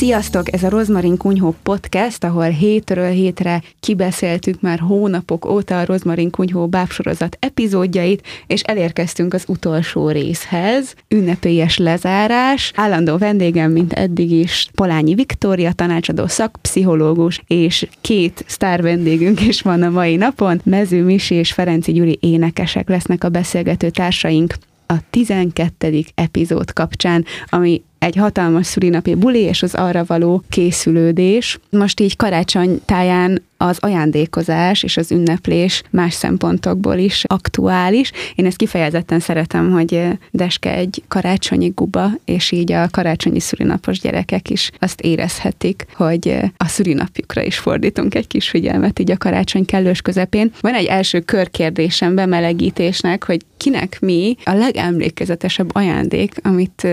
Sziasztok! Ez a Rozmarin Kunyhó podcast, ahol hétről hétre kibeszéltük már hónapok óta a Rozmarin Kunyhó bábsorozat epizódjait, és elérkeztünk az utolsó részhez. Ünnepélyes lezárás. Állandó vendégem, mint eddig is, Polányi Viktória, tanácsadó szakpszichológus, és két sztár vendégünk is van a mai napon. Mező Misi és Ferenci Gyuri énekesek lesznek a beszélgető társaink a 12. epizód kapcsán, ami egy hatalmas szülinapi buli és az arra való készülődés. Most így karácsony táján az ajándékozás és az ünneplés más szempontokból is aktuális. Én ezt kifejezetten szeretem, hogy Deske egy karácsonyi guba, és így a karácsonyi szülinapos gyerekek is azt érezhetik, hogy a szülinapjukra is fordítunk egy kis figyelmet így a karácsony kellős közepén. Van egy első körkérdésem bemelegítésnek, hogy kinek mi a legemlékezetesebb ajándék, amit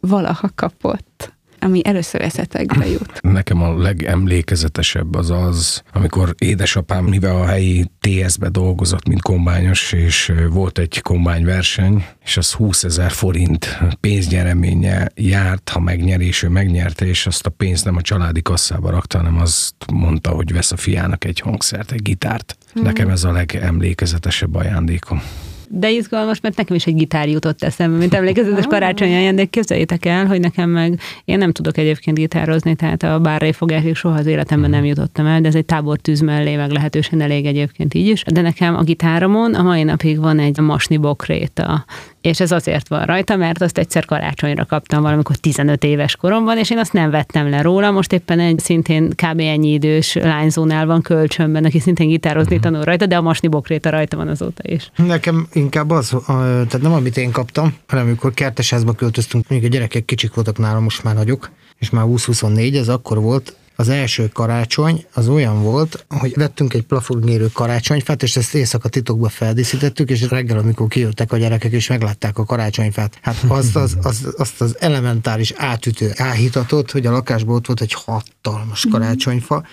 valaha kapott ami először eszetekbe jut. Nekem a legemlékezetesebb az az, amikor édesapám, mivel a helyi TS-be dolgozott, mint kombányos, és volt egy kombányverseny, és az 20 ezer forint pénznyereménye járt, ha megnyeri, és ő megnyerte, és azt a pénzt nem a családi kasszába rakta, hanem azt mondta, hogy vesz a fiának egy hangszert, egy gitárt. Mm. Nekem ez a legemlékezetesebb ajándékom de izgalmas, mert nekem is egy gitár jutott eszembe, mint emlékezetes ah. karácsonyi ajándék. Képzeljétek el, hogy nekem meg, én nem tudok egyébként gitározni, tehát a bárrai fogásig soha az életemben nem jutottam el, de ez egy tábor tűz mellé, meg lehetősen elég egyébként így is. De nekem a gitáromon a mai napig van egy masni bokréta, és ez azért van rajta, mert azt egyszer karácsonyra kaptam valamikor 15 éves koromban, és én azt nem vettem le róla. Most éppen egy szintén kb. ennyi idős lányzónál van kölcsönben, aki szintén gitározni uh-huh. tanul rajta, de a masni bokréta rajta van azóta is. Nekem inkább az, tehát nem amit én kaptam, hanem amikor kertesházba költöztünk, még a gyerekek kicsik voltak nálam, most már nagyok, és már 20-24, ez akkor volt, az első karácsony az olyan volt, hogy vettünk egy plafongérő karácsonyfát, és ezt éjszaka titokba feldíszítettük, és reggel, amikor kijöttek a gyerekek, és meglátták a karácsonyfát, hát azt az, az, azt az elementáris átütő áhítatot, hogy a lakásból ott volt egy hatalmas karácsonyfa,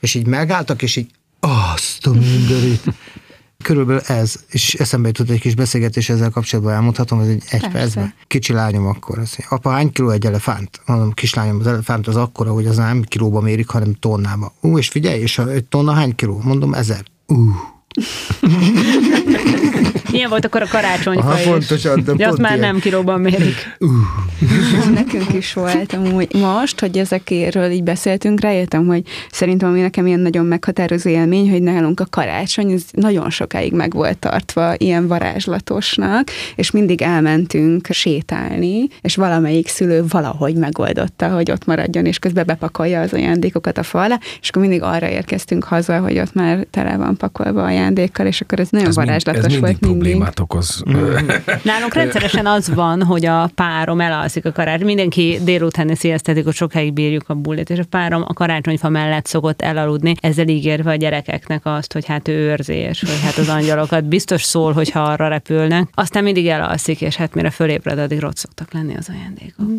és így megálltak, és így azt a mindenit. Körülbelül ez, és eszembe jutott egy kis beszélgetés ezzel kapcsolatban, elmondhatom, hogy egy, egy percben. Kicsi lányom akkor, azt mondja, apa, hány kiló egy elefánt? Mondom, kislányom, az elefánt az akkora, hogy az nem kilóba mérik, hanem tonnába. Ú, és figyelj, és a, egy tonna hány kiló? Mondom, ezer. Ú. Milyen volt akkor a karácsonyfa Aha? Pontosan, de, de azt már nem kilóban mérik. Uh. Nekünk is volt amúgy. Most, hogy ezekről így beszéltünk, rájöttem, hogy szerintem ami nekem ilyen nagyon meghatározó élmény, hogy nálunk a karácsony ez nagyon sokáig meg volt tartva ilyen varázslatosnak, és mindig elmentünk sétálni, és valamelyik szülő valahogy megoldotta, hogy ott maradjon, és közben bepakolja az ajándékokat a falra, és akkor mindig arra érkeztünk haza, hogy ott már tele van pakolva ajándékkal, és akkor ez nagyon ez varázslatos mind, ez volt mindig problémát okoz. Mm. Nálunk rendszeresen az van, hogy a párom elalszik a karácsony. Mindenki délutáni sziasztetik, hogy sokáig bírjuk a bulit, és a párom a karácsonyfa mellett szokott elaludni, ezzel ígérve a gyerekeknek azt, hogy hát ő őrzi, és hogy hát az angyalokat biztos szól, hogyha arra repülnek. Aztán mindig elalszik, és hát mire fölébred, addig rossz szoktak lenni az ajándékok. Mm.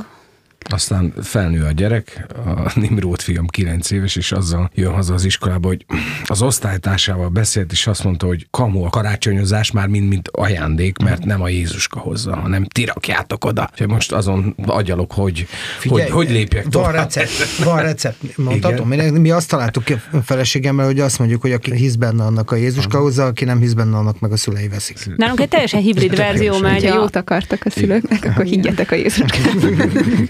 Aztán felnő a gyerek, a Nimrót fiam 9 éves, és azzal jön haza az iskolába, hogy az osztálytársával beszélt, és azt mondta, hogy kamu a karácsonyozás már mind, mint ajándék, mert nem a Jézuska hozza, hanem ti rakjátok oda. És most azon agyalok, hogy Figyelj, hogy, hogy lépjek van tovább. Recept, van recept, mondhatom. Mi, mi azt találtuk ki a feleségemmel, hogy azt mondjuk, hogy aki hisz benne annak a Jézuska hozza, aki nem hisz benne annak meg a szülei veszik. Nálunk egy teljesen hibrid verzió megy. Ha jót akartak a szülőknek, akkor higgyetek a Jézuskát.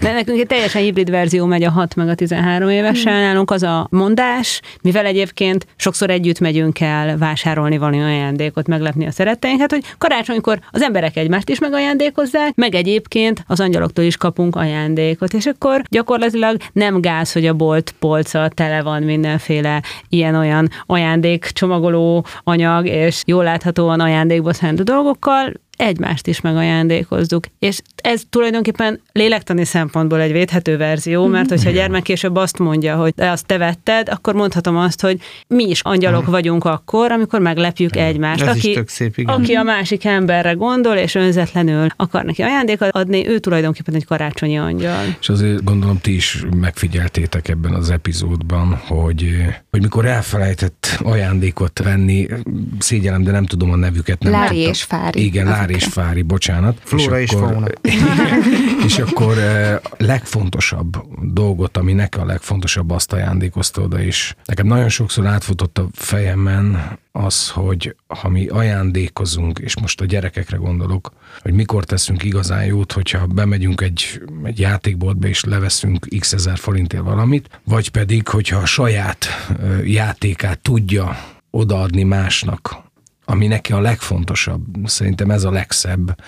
nekünk egy teljesen hibrid verzió megy a 6 meg a 13 évesen. Mm. Nálunk az a mondás, mivel egyébként sokszor együtt megyünk el vásárolni valami ajándékot, meglepni a szeretteinket, hogy karácsonykor az emberek egymást is megajándékozzák, meg egyébként az angyaloktól is kapunk ajándékot, és akkor gyakorlatilag nem gáz, hogy a bolt polca tele van mindenféle ilyen-olyan ajándék csomagoló anyag, és jól láthatóan ajándékba szánt dolgokkal, egymást is megajándékozzuk. És ez tulajdonképpen lélektani szempontból egy védhető verzió, mert hogyha a gyermek később azt mondja, hogy te azt te vetted, akkor mondhatom azt, hogy mi is angyalok vagyunk akkor, amikor meglepjük egymást. Ez aki, is tök szép, igen. aki a másik emberre gondol, és önzetlenül akar neki ajándékot adni, ő tulajdonképpen egy karácsonyi angyal. És azért gondolom ti is megfigyeltétek ebben az epizódban, hogy, hogy mikor elfelejtett ajándékot venni, szégyelem, de nem tudom a nevüket. Nem Lári és Fári. Igen, Lári és Fári, bocsánat. Flóra és, és akkor, fauna. és akkor eh, legfontosabb dolgot, ami nekem a legfontosabb, azt ajándékozta oda is. Nekem nagyon sokszor átfutott a fejemben az, hogy ha mi ajándékozunk, és most a gyerekekre gondolok, hogy mikor teszünk igazán jót, hogyha bemegyünk egy, egy játékboltba és leveszünk x ezer forintért valamit, vagy pedig, hogyha a saját ö, játékát tudja odaadni másnak, ami neki a legfontosabb, szerintem ez a legszebb,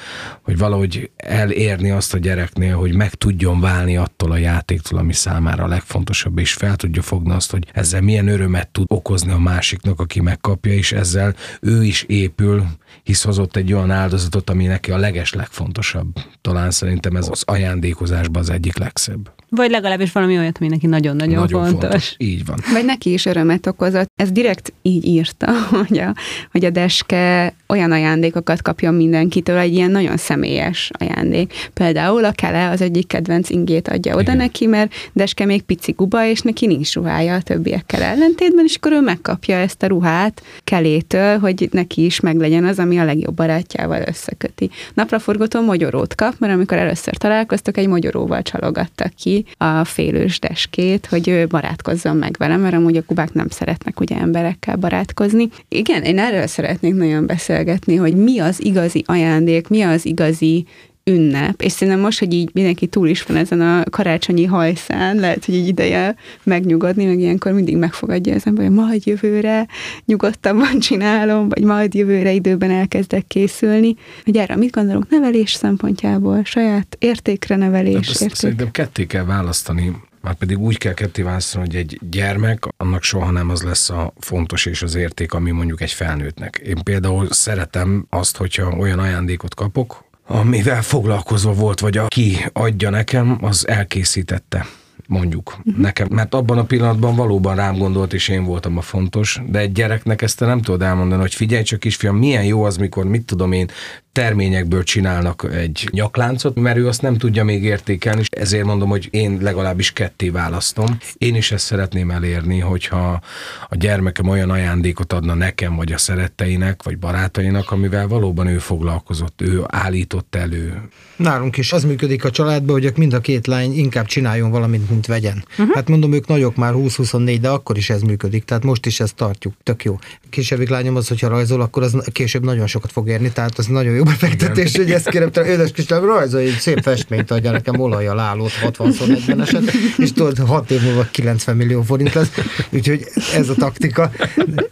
hogy valahogy elérni azt a gyereknél, hogy meg tudjon válni attól a játéktól, ami számára a legfontosabb, és fel tudja fogni azt, hogy ezzel milyen örömet tud okozni a másiknak, aki megkapja, és ezzel ő is épül, hisz hozott egy olyan áldozatot, ami neki a leges legfontosabb. Talán szerintem ez az ajándékozásban az egyik legszebb. Vagy legalábbis valami olyat, ami neki nagyon-nagyon Nagyon fontos. fontos. Így van. Vagy neki is örömet okozott. Ez direkt így írta, hogy a, hogy a deske olyan ajándékokat kapjon mindenkitől, egy ilyen nagyon személyes ajándék. Például a Kele az egyik kedvenc ingét adja oda Igen. neki, mert deske még pici guba, és neki nincs ruhája a többiekkel ellentétben, és akkor ő megkapja ezt a ruhát Kelétől, hogy neki is meglegyen az, ami a legjobb barátjával összeköti. Napraforgótól mogyorót kap, mert amikor először találkoztak, egy mogyoróval csalogattak ki a félős deskét, hogy ő barátkozzon meg velem, mert amúgy a kubák nem szeretnek ugye emberekkel barátkozni. Igen, én erről szeretnék nagyon beszélgetni, hogy mi az igazi ajándék, mi az igazi ünnep, és szerintem most, hogy így mindenki túl is van ezen a karácsonyi hajszán, lehet, hogy így ideje megnyugodni, meg ilyenkor mindig megfogadja az ember, hogy majd jövőre nyugodtabban csinálom, vagy majd jövőre időben elkezdek készülni. Hogy erre mit gondolunk nevelés szempontjából, saját értékre nevelés, Hát érték. szerintem ketté kell választani, már pedig úgy kell ketté választani, hogy egy gyermek, annak soha nem az lesz a fontos és az érték, ami mondjuk egy felnőttnek. Én például szeretem azt, hogyha olyan ajándékot kapok, amivel foglalkozva volt, vagy aki adja nekem, az elkészítette mondjuk uh-huh. nekem, mert abban a pillanatban valóban rám gondolt, és én voltam a fontos, de egy gyereknek ezt te nem tudod elmondani, hogy figyelj csak kisfiam, milyen jó az, mikor mit tudom én, terményekből csinálnak egy nyakláncot, mert ő azt nem tudja még értékelni, és ezért mondom, hogy én legalábbis ketté választom. Én is ezt szeretném elérni, hogyha a gyermekem olyan ajándékot adna nekem, vagy a szeretteinek, vagy barátainak, amivel valóban ő foglalkozott, ő állított elő. Nálunk is az működik a családban, hogy mind a két lány inkább csináljon valamit, mint vegyen. Uh-huh. Hát mondom, ők nagyok már 20-24, de akkor is ez működik, tehát most is ezt tartjuk, tök jó. Kisebbik lányom az, hogyha rajzol, akkor az később nagyon sokat fog érni, tehát az nagyon jó befektetés, hogy ezt kérem, te édes kislány, rajzolj egy szép festményt adja nekem olajjal állót 60 eset, és tudod, 6 év múlva 90 millió forint lesz, úgyhogy ez a taktika.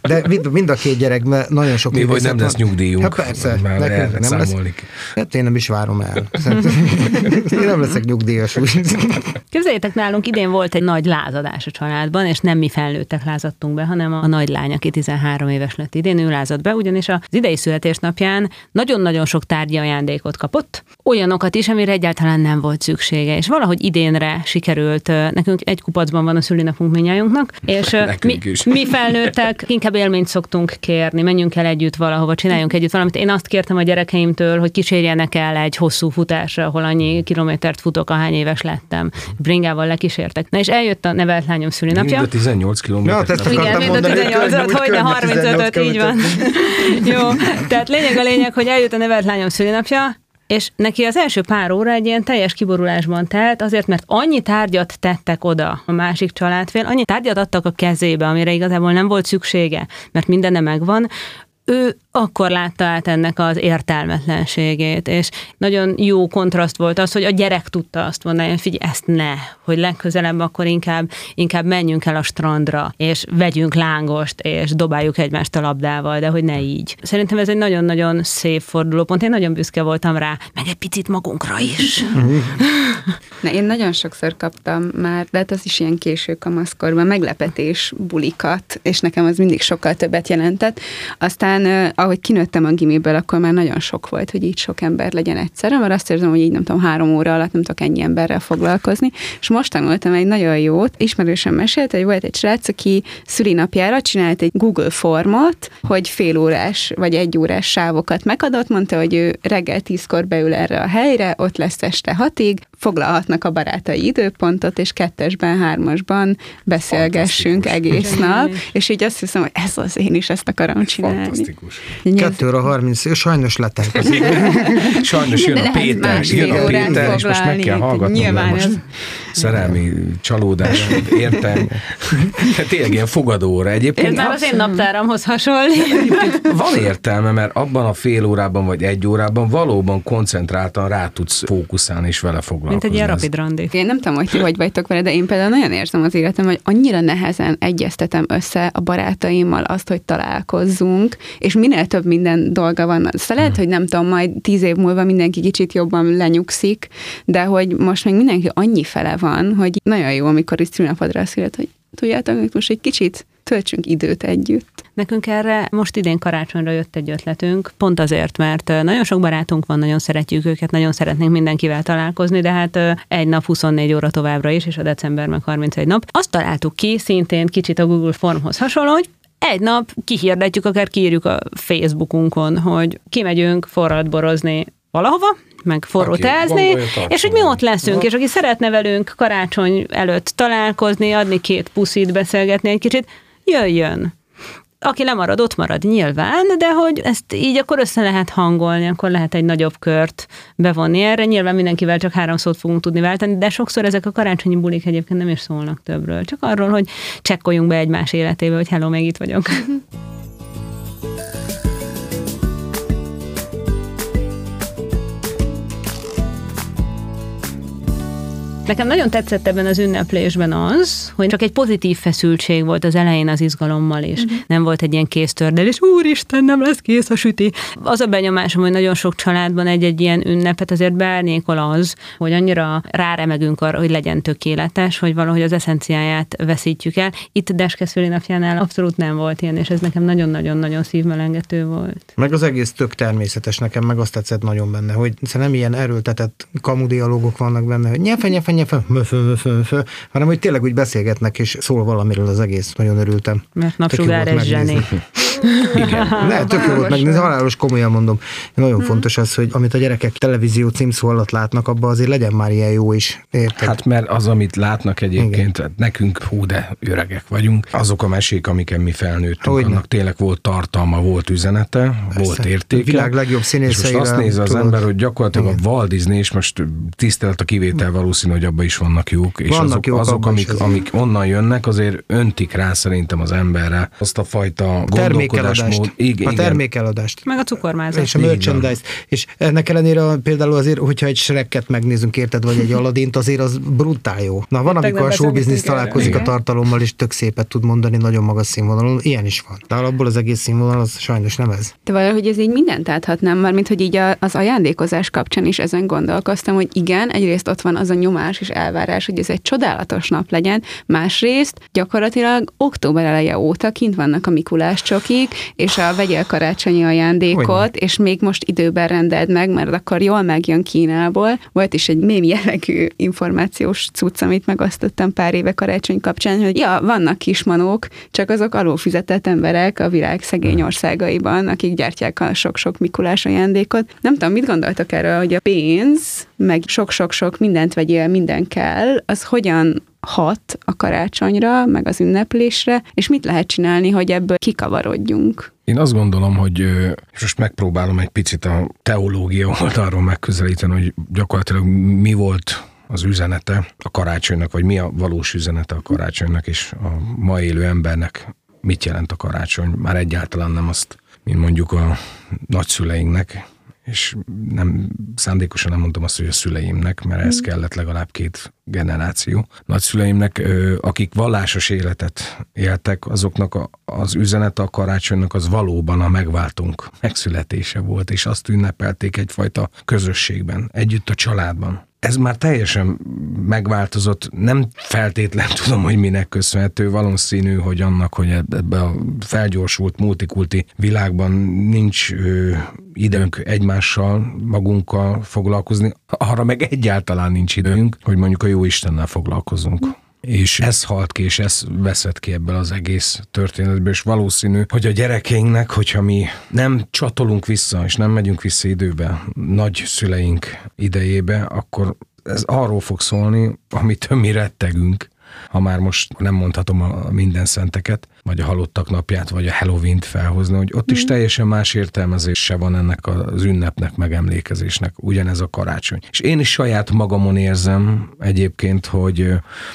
De mind, mind a két gyerekben nagyon sok Mi vagy nem lesz nyugdíjunk, Hát persze, már nekünk nem lesz. Hát én nem is várom el. Én nem leszek nyugdíjas úgy. Képzeljétek, nálunk idén volt egy nagy lázadás a családban, és nem mi felnőttek lázadtunk be, hanem a nagy lány, aki 13 éves lett idén, ő lázadt be, ugyanis az idei születésnapján nagyon-nagyon sok tárgyi ajándékot kapott, olyanokat is, amire egyáltalán nem volt szüksége, és valahogy idénre sikerült, nekünk egy kupacban van a szülinapunk minnyájunknak, és mi, is. mi felnőttek inkább élményt szoktunk kérni, menjünk el együtt valahova, csináljunk együtt valamit. Én azt kértem a gyerekeimtől, hogy kísérjenek el egy hosszú futásra, ahol annyi kilométert futok, ahány éves lettem. Bringával lekísértek. Na és eljött a nevelt lányom szülinapja. Mind a 18 km. Ja, Igen, mind a mondani, hogy 18-at, könnyű, hogy de könnyű 35-öt, így van. Jó, tehát lényeg a lényeg, hogy eljött a nevelt lányom szülinapja, és neki az első pár óra egy ilyen teljes kiborulásban telt, azért, mert annyi tárgyat tettek oda a másik családfél, annyi tárgyat adtak a kezébe, amire igazából nem volt szüksége, mert mindene megvan, ő akkor látta át ennek az értelmetlenségét, és nagyon jó kontraszt volt az, hogy a gyerek tudta azt mondani, hogy figyelj, ezt ne, hogy legközelebb akkor inkább, inkább menjünk el a strandra, és vegyünk lángost, és dobáljuk egymást a labdával, de hogy ne így. Szerintem ez egy nagyon-nagyon szép fordulópont, én nagyon büszke voltam rá, meg egy picit magunkra is. Na, én nagyon sokszor kaptam már, de hát az is ilyen késő kamaszkorban, meglepetés bulikat, és nekem az mindig sokkal többet jelentett. Aztán, eh, ahogy kinőttem a gimiből, akkor már nagyon sok volt, hogy így sok ember legyen egyszerre, mert azt érzem, hogy így nem tudom, három óra alatt nem tudok ennyi emberrel foglalkozni. És most tanultam egy nagyon jót, ismerősen mesélt, hogy volt egy srác, aki szülinapjára csinált egy Google formot, hogy fél órás vagy egy órás sávokat megadott, mondta, hogy ő reggel tízkor beül erre a helyre, ott lesz este hatig, foglalhatnak a barátai időpontot, és kettesben, hármasban beszélgessünk egész nap, és így azt hiszem, hogy ez az, én is ezt akarom csinálni. Fantasztikus. Kettő óra 30, sajnos letelt az idő. Sajnos jön a Péter, jön a Péter, és most meg kell hallgatnom, Nyilván most ez- szerelmi csalódás, értem. Hát Tényleg ilyen fogadóra. Egyébként Ez már az én naptáramhoz hasonlít. Van értelme, mert abban a fél órában vagy egy órában valóban koncentráltan rá tudsz fókuszálni és vele foglalkozni. Mint egy ilyen Ez- rapid randi. Én nem tudom, hogy ti hogy vagytok vele, de én például nagyon érzem az életem, hogy annyira nehezen egyeztetem össze a barátaimmal azt, hogy találkozzunk, és minél több minden dolga van. Aztán lehet, hogy nem tudom, majd tíz év múlva mindenki kicsit jobban lenyugszik, de hogy most még mindenki annyi fele van, hogy nagyon jó, amikor is szülnapadra írod, hogy tudjátok, hogy most egy kicsit töltsünk időt együtt. Nekünk erre most idén karácsonyra jött egy ötletünk, pont azért, mert nagyon sok barátunk van, nagyon szeretjük őket, nagyon szeretnénk mindenkivel találkozni, de hát egy nap 24 óra továbbra is, és a december meg 31 nap. Azt találtuk ki, szintén kicsit a Google Formhoz hasonló, hogy egy nap kihirdetjük, akár kiírjuk a Facebookunkon, hogy kimegyünk forradborozni valahova, meg forró teázni, és hogy mi ott leszünk, és aki szeretne velünk karácsony előtt találkozni, adni két puszit, beszélgetni egy kicsit, jöjjön aki lemarad, ott marad nyilván, de hogy ezt így akkor össze lehet hangolni, akkor lehet egy nagyobb kört bevonni erre. Nyilván mindenkivel csak három szót fogunk tudni váltani, de sokszor ezek a karácsonyi bulik egyébként nem is szólnak többről. Csak arról, hogy csekkoljunk be egymás életébe, hogy hello, még itt vagyok. Nekem nagyon tetszett ebben az ünneplésben az, hogy csak egy pozitív feszültség volt az elején az izgalommal is. Uh-huh. Nem volt egy ilyen kéztördelés, úristen, nem lesz kész a süti. Az a benyomásom, hogy nagyon sok családban egy-egy ilyen ünnepet azért beárnyékol az, hogy annyira ráremegünk arra, hogy legyen tökéletes, hogy valahogy az eszenciáját veszítjük el. Itt Deskeszüli napjánál abszolút nem volt ilyen, és ez nekem nagyon-nagyon-nagyon szívmelengető volt. Meg az egész tök természetes nekem, meg azt tetszett nagyon benne, hogy nem ilyen erőltetett kamudialógok vannak benne, hogy nyefe, nyefe, möfö, hanem hogy tényleg úgy beszélgetnek, és szól valamiről az egész. Nagyon örültem. Mert napsugár egy zseni. Igen. Ne, tök jó volt megnézni, halálos komolyan mondom. Nagyon Hmm. fontos az, hogy amit a gyerekek televízió címszó alatt látnak, abban azért legyen már ilyen jó is. Érted? Hát mert az, amit látnak egyébként, hát nekünk hú, de öregek vagyunk, azok a mesék, amiken mi felnőttünk, Hogyne. annak tényleg volt tartalma, volt üzenete, volt értéke. A világ legjobb És színészeire, most azt nézze az tudod. ember, hogy gyakorlatilag Igen. a Walt Disney, és most tisztelet a kivétel valószínű, hogy abban is vannak jók, és Vannak azok, jók azok amik, amik onnan jönnek, azért öntik rá szerintem az emberre azt a fajta termékeladást. gondolkodásmód. Igen, a termékeladást. Meg a cukormázat. És a merchandise. És ennek ellenére a- például azért, hogyha egy Shreket megnézünk, érted, vagy egy Aladint, azért az brutál jó. Na, van, Tegnap amikor a showbiznisz találkozik a Igen. tartalommal, és tök szépet tud mondani nagyon magas színvonalon. Ilyen is van. De alapból az egész színvonal az sajnos nem ez. De valahogy ez így mindent áthatnám, már mint hogy így a- az ajándékozás kapcsán is ezen gondolkoztam, hogy igen, egyrészt ott van az a nyomás és elvárás, hogy ez egy csodálatos nap legyen, másrészt gyakorlatilag október eleje óta kint vannak a Mikulás csokik, és a vegyél karácsonyi ajándékot, Hogyne. és még most időben rendeld meg, mert akkor jól megjön Kínából. Volt is egy mém jellegű információs cucc, amit megosztottam pár éve karácsony kapcsán, hogy ja, vannak kismanók, csak azok alulfizetett emberek a világ szegény országaiban, akik gyártják a sok-sok Mikulás ajándékot. Nem tudom, mit gondoltok erről, hogy a pénz, meg sok-sok-sok mindent vegyél, minden kell, az hogyan hat a karácsonyra, meg az ünneplésre, és mit lehet csinálni, hogy ebből kikavarodjunk? Én azt gondolom, hogy és most megpróbálom egy picit a teológia oldalról megközelíteni, hogy gyakorlatilag mi volt az üzenete a karácsonynak, vagy mi a valós üzenete a karácsonynak, és a ma élő embernek mit jelent a karácsony. Már egyáltalán nem azt, mint mondjuk a nagyszüleinknek, és nem szándékosan nem mondtam azt, hogy a szüleimnek, mert ez kellett legalább két generáció. Nagyszüleimnek, akik vallásos életet éltek, azoknak a, az üzenete a karácsonynak az valóban a megváltunk megszületése volt, és azt ünnepelték egyfajta közösségben, együtt a családban. Ez már teljesen megváltozott, nem feltétlen tudom, hogy minek köszönhető, valószínű, hogy annak, hogy ebbe a felgyorsult multikulti világban nincs ö, időnk egymással, magunkkal foglalkozni, arra meg egyáltalán nincs időnk, hogy mondjuk a jó Istennel foglalkozunk. És ez halt ki, és ez veszett ki ebből az egész történetből, és valószínű, hogy a gyerekeinknek, hogyha mi nem csatolunk vissza, és nem megyünk vissza időbe, nagy szüleink idejébe, akkor ez arról fog szólni, amitől mi rettegünk, ha már most nem mondhatom a minden szenteket, vagy a halottak napját, vagy a Halloween-t felhozni, hogy ott is mm. teljesen más értelmezése van ennek az ünnepnek, megemlékezésnek, ugyanez a karácsony. És én is saját magamon érzem egyébként, hogy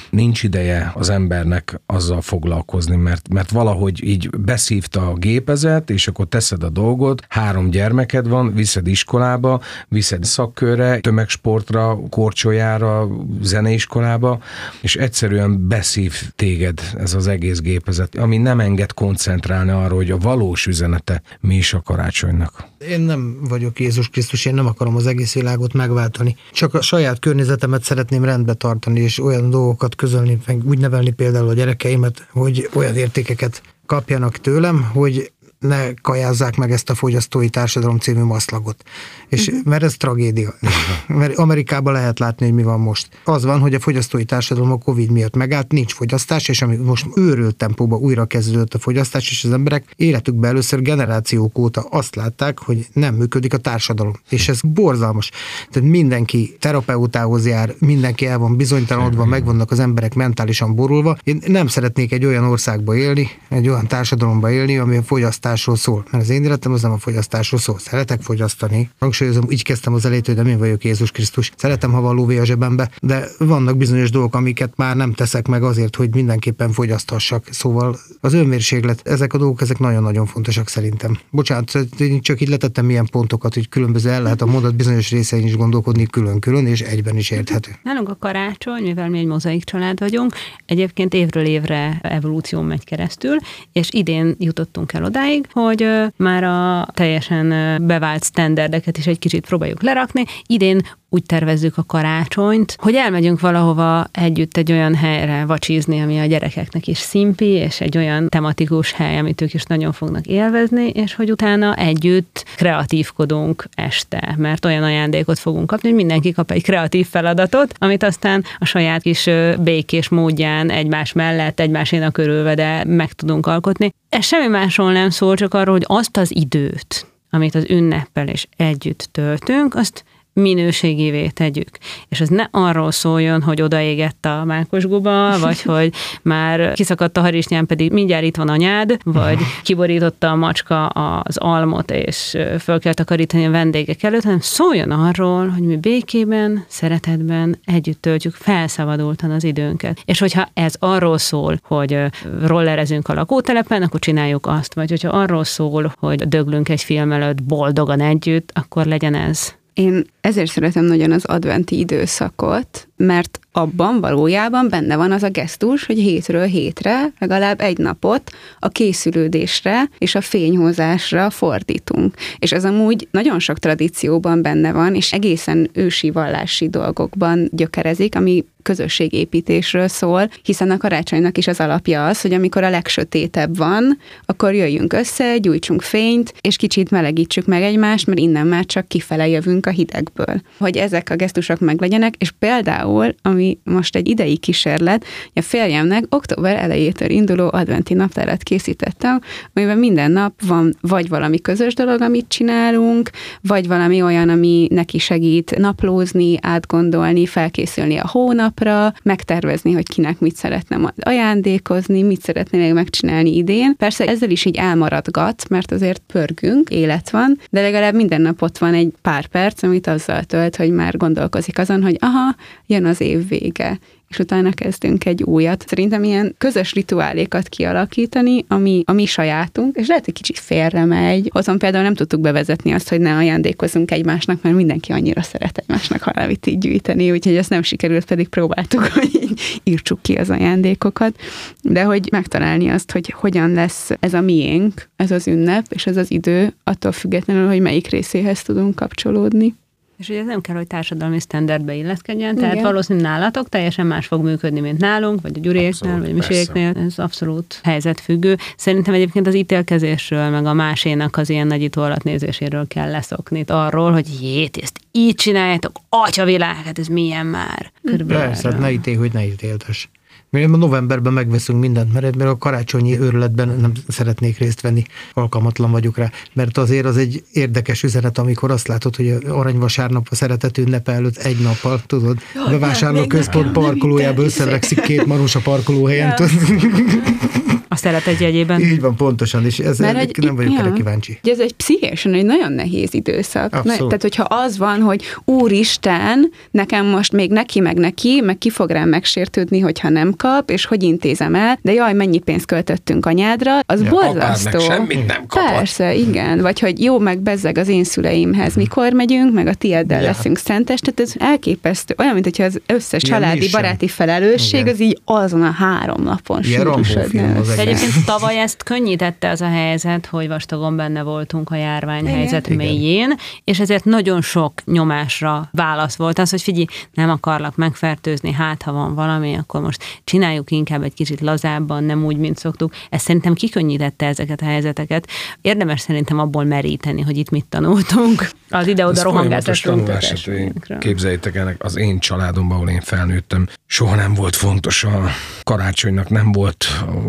nincs ideje az embernek azzal foglalkozni, mert, mert valahogy így beszívta a gépezet, és akkor teszed a dolgot, három gyermeked van, viszed iskolába, viszed szakkörre, tömegsportra, korcsolyára, zeneiskolába, és egyszerűen beszív téged ez az egész gépezet, ami nem enged koncentrálni arra, hogy a valós üzenete mi is a karácsonynak. Én nem vagyok Jézus Krisztus, én nem akarom az egész világot megváltani. Csak a saját környezetemet szeretném rendbe tartani, és olyan dolgokat közölni, úgy nevelni például a gyerekeimet, hogy olyan értékeket kapjanak tőlem, hogy ne kajázzák meg ezt a fogyasztói társadalom című maszlagot. És, uh-huh. Mert ez tragédia. Mert Amerikában lehet látni, hogy mi van most. Az van, hogy a fogyasztói társadalom a Covid miatt megállt, nincs fogyasztás, és ami most őrült tempóban újra kezdődött a fogyasztás, és az emberek életükben először generációk óta azt látták, hogy nem működik a társadalom. És ez borzalmas. Tehát mindenki terapeutához jár, mindenki el van bizonytalanodva, meg vannak az emberek mentálisan borulva. Én nem szeretnék egy olyan országba élni, egy olyan társadalomba élni, ami a fogyasztás fogyasztásról szól. Mert az én életem az nem a fogyasztásról szól. Szeretek fogyasztani. Hangsúlyozom, így kezdtem az elejét, hogy nem én vagyok Jézus Krisztus. Szeretem, ha van lóvé a zsebembe, de vannak bizonyos dolgok, amiket már nem teszek meg azért, hogy mindenképpen fogyaszthassak. Szóval az önmérséglet, ezek a dolgok, ezek nagyon-nagyon fontosak szerintem. Bocsánat, csak így letettem milyen pontokat, hogy különböző el lehet a mondat bizonyos részein is gondolkodni külön-külön, és egyben is érthető. Nálunk a karácsony, mivel mi egy mozaik család vagyunk, egyébként évről évre evolúció megy keresztül, és idén jutottunk el odáig, odáig, hogy már a teljesen bevált standardeket is egy kicsit próbáljuk lerakni. Idén úgy tervezzük a karácsonyt, hogy elmegyünk valahova együtt egy olyan helyre vacsizni, ami a gyerekeknek is szimpi, és egy olyan tematikus hely, amit ők is nagyon fognak élvezni, és hogy utána együtt kreatívkodunk este, mert olyan ajándékot fogunk kapni, hogy mindenki kap egy kreatív feladatot, amit aztán a saját kis békés módján egymás mellett, egymásénak örülve, de meg tudunk alkotni. Ez semmi másról nem szól, csak arról, hogy azt az időt, amit az ünneppel és együtt töltünk, azt minőségévé tegyük. És ez ne arról szóljon, hogy odaégett a mákos guba, vagy hogy már kiszakadt a harisnyán, pedig mindjárt itt van anyád, vagy kiborította a macska az almot, és föl kell takarítani a vendégek előtt, hanem szóljon arról, hogy mi békében, szeretetben együtt töltjük felszabadultan az időnket. És hogyha ez arról szól, hogy rollerezünk a lakótelepen, akkor csináljuk azt, vagy hogyha arról szól, hogy döglünk egy film előtt boldogan együtt, akkor legyen ez. Én ezért szeretem nagyon az adventi időszakot, mert abban valójában benne van az a gesztus, hogy hétről hétre legalább egy napot a készülődésre és a fényhozásra fordítunk. És ez amúgy nagyon sok tradícióban benne van, és egészen ősi vallási dolgokban gyökerezik, ami közösségépítésről szól, hiszen a karácsonynak is az alapja az, hogy amikor a legsötétebb van, akkor jöjjünk össze, gyújtsunk fényt, és kicsit melegítsük meg egymást, mert innen már csak kifele jövünk a hidegből. Hogy ezek a gesztusok meglegyenek, és például, ami most egy idei kísérlet, a férjemnek október elejétől induló adventi naptárat készítettem, amiben minden nap van vagy valami közös dolog, amit csinálunk, vagy valami olyan, ami neki segít naplózni, átgondolni, felkészülni a hónapra, megtervezni, hogy kinek mit szeretne ajándékozni, mit szeretne még megcsinálni idén. Persze ezzel is így elmaradgat, mert azért pörgünk, élet van, de legalább minden nap ott van egy pár perc, amit azzal tölt, hogy már gondolkozik azon, hogy aha, jön az év vége, és utána kezdünk egy újat. Szerintem ilyen közös rituálékat kialakítani, ami a mi sajátunk, és lehet, hogy kicsit félre megy. Azon például nem tudtuk bevezetni azt, hogy ne ajándékozunk egymásnak, mert mindenki annyira szeret egymásnak halálvit így gyűjteni, úgyhogy ezt nem sikerült, pedig próbáltuk, hogy így írtsuk ki az ajándékokat, de hogy megtalálni azt, hogy hogyan lesz ez a miénk, ez az ünnep, és ez az idő, attól függetlenül, hogy melyik részéhez tudunk kapcsolódni. És ugye ez nem kell, hogy társadalmi standardbe illeszkedjen, Igen. tehát valószínűleg nálatok teljesen más fog működni, mint nálunk, vagy a gyuréknél, vagy a miséknél. Ez abszolút helyzetfüggő. Szerintem egyébként az ítélkezésről, meg a másénak az ilyen nagy nézéséről kell leszokni. Arról, hogy jét, ezt így csináljátok, atya világ, hát ez milyen már. Körülbelül Persze, hát ne ítél, hogy ne ítéltes. Mi novemberben megveszünk mindent, mert mert a karácsonyi őrületben nem szeretnék részt venni, alkalmatlan vagyok rá. Mert azért az egy érdekes üzenet, amikor azt látod, hogy aranyvasárnap a szeretet ünnepe előtt egy nappal, tudod, a bevásárló központ parkolójába összevekszik két marus a parkolóhelyen. Ja. A szeretet jegyében. Így van, pontosan, és ez Mert egy, egy- nem vagyok ja. erre kíváncsi. Ugye ez egy pszichésen egy nagyon nehéz időszak. Abszolút. Na, tehát, hogyha az van, hogy úristen, nekem most még neki, meg neki, meg ki fog rám megsértődni, hogyha nem kap, és hogy intézem el, de jaj, mennyi pénzt költöttünk anyádra, az Ja, borzasztó. semmit nem kapott. Persze, igen. Vagy hogy jó, meg bezzeg az én szüleimhez, mikor megyünk, meg a tieddel Ja. leszünk szentes, tehát ez elképesztő. Olyan, mint hogyha az összes Ilyen családi, baráti felelősség, Igen. az így azon a három napon Ilyen film az. Egyébként tavaly ezt könnyítette az a helyzet, hogy vastagon benne voltunk a járványhelyzet Igen. mélyén, és ezért nagyon sok nyomásra válasz volt az, hogy figyelj, nem akarlak megfertőzni, hát ha van valami, akkor most csináljuk inkább egy kicsit lazábban, nem úgy, mint szoktuk. Ez szerintem kikönnyítette ezeket a helyzeteket. Érdemes szerintem abból meríteni, hogy itt mit tanultunk. Az ide-oda rohangászás tanulás. Hát Képzeljétek el, az én családomban, ahol én felnőttem, soha nem volt fontos a karácsonynak, nem volt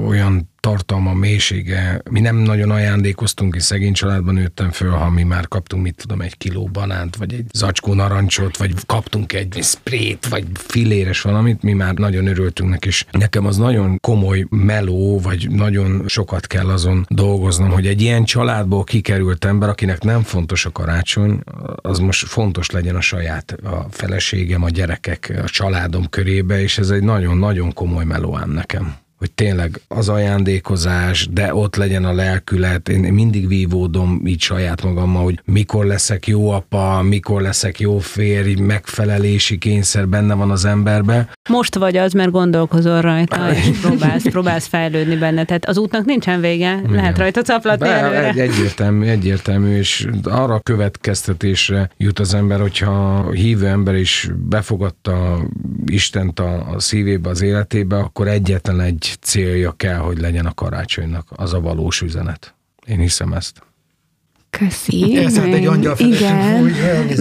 olyan tartalma, mélysége. Mi nem nagyon ajándékoztunk, és szegény családban nőttem föl, ha mi már kaptunk, mit tudom, egy kiló banánt, vagy egy zacskó narancsot, vagy kaptunk egy sprét, vagy filéres valamit, mi már nagyon örültünk neki, és nekem az nagyon komoly meló, vagy nagyon sokat kell azon dolgoznom, hogy egy ilyen családból kikerült ember, akinek nem fontos a karácsony, az most fontos legyen a saját, a feleségem, a gyerekek, a családom körébe, és ez egy nagyon-nagyon komoly meló ám nekem hogy tényleg az ajándékozás, de ott legyen a lelkület. Én mindig vívódom így saját magammal, hogy mikor leszek jó apa, mikor leszek jó férj, megfelelési kényszer benne van az emberbe. Most vagy az, mert gondolkozol rajta, és próbálsz, próbálsz fejlődni benne. Tehát az útnak nincsen vége, lehet rajta caplatni Be, előre. egy, egyértelmű, egyértelmű, és arra a következtetésre jut az ember, hogyha a hívő ember is befogadta Istent a, a szívébe, az életébe, akkor egyetlen egy célja kell, hogy legyen a karácsonynak, az a valós üzenet. Én hiszem ezt. Köszi. Egy meg- angyal felettem, Igen. fúj,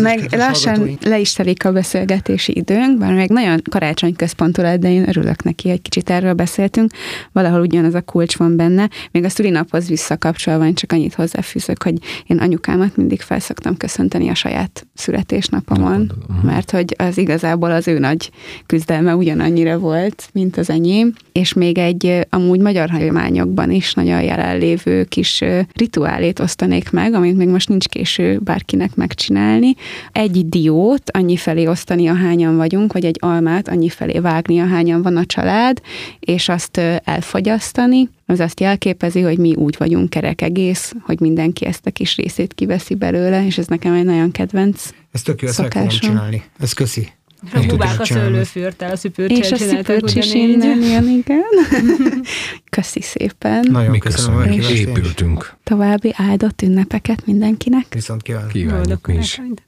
meg lassan le is telik a beszélgetési időnk, bár még nagyon karácsony központú lett, de én örülök neki, egy kicsit erről beszéltünk. Valahol ugyanaz a kulcs van benne. Még a szülinaphoz visszakapcsolva, én csak annyit hozzáfűzök, hogy én anyukámat mindig felszoktam köszönteni a saját születésnapomon, mert hogy az igazából az ő nagy küzdelme ugyanannyira volt, mint az enyém. És még egy amúgy magyar hagyományokban is nagyon jelenlévő kis rituálét osztanék meg, amit még most nincs késő bárkinek megcsinálni. Egy diót annyi felé osztani, ahányan vagyunk, vagy egy almát annyi felé vágni, ahányan van a család, és azt elfogyasztani. Az azt jelképezi, hogy mi úgy vagyunk kerek egész, hogy mindenki ezt a kis részét kiveszi belőle, és ez nekem egy nagyon kedvenc. Ez tök jó, ezt meg tudom Szokásom. csinálni. Ez köszi. A bubák a csinálni. szőlőfürtel, a szüpürcsel És a szipőcs is innen jön, igen. Köszi szépen. Nagyon Mi köszönöm is. épültünk. További áldott ünnepeket mindenkinek. Viszont kívánok. Kívánjuk Boldog mi is. karácsonyt!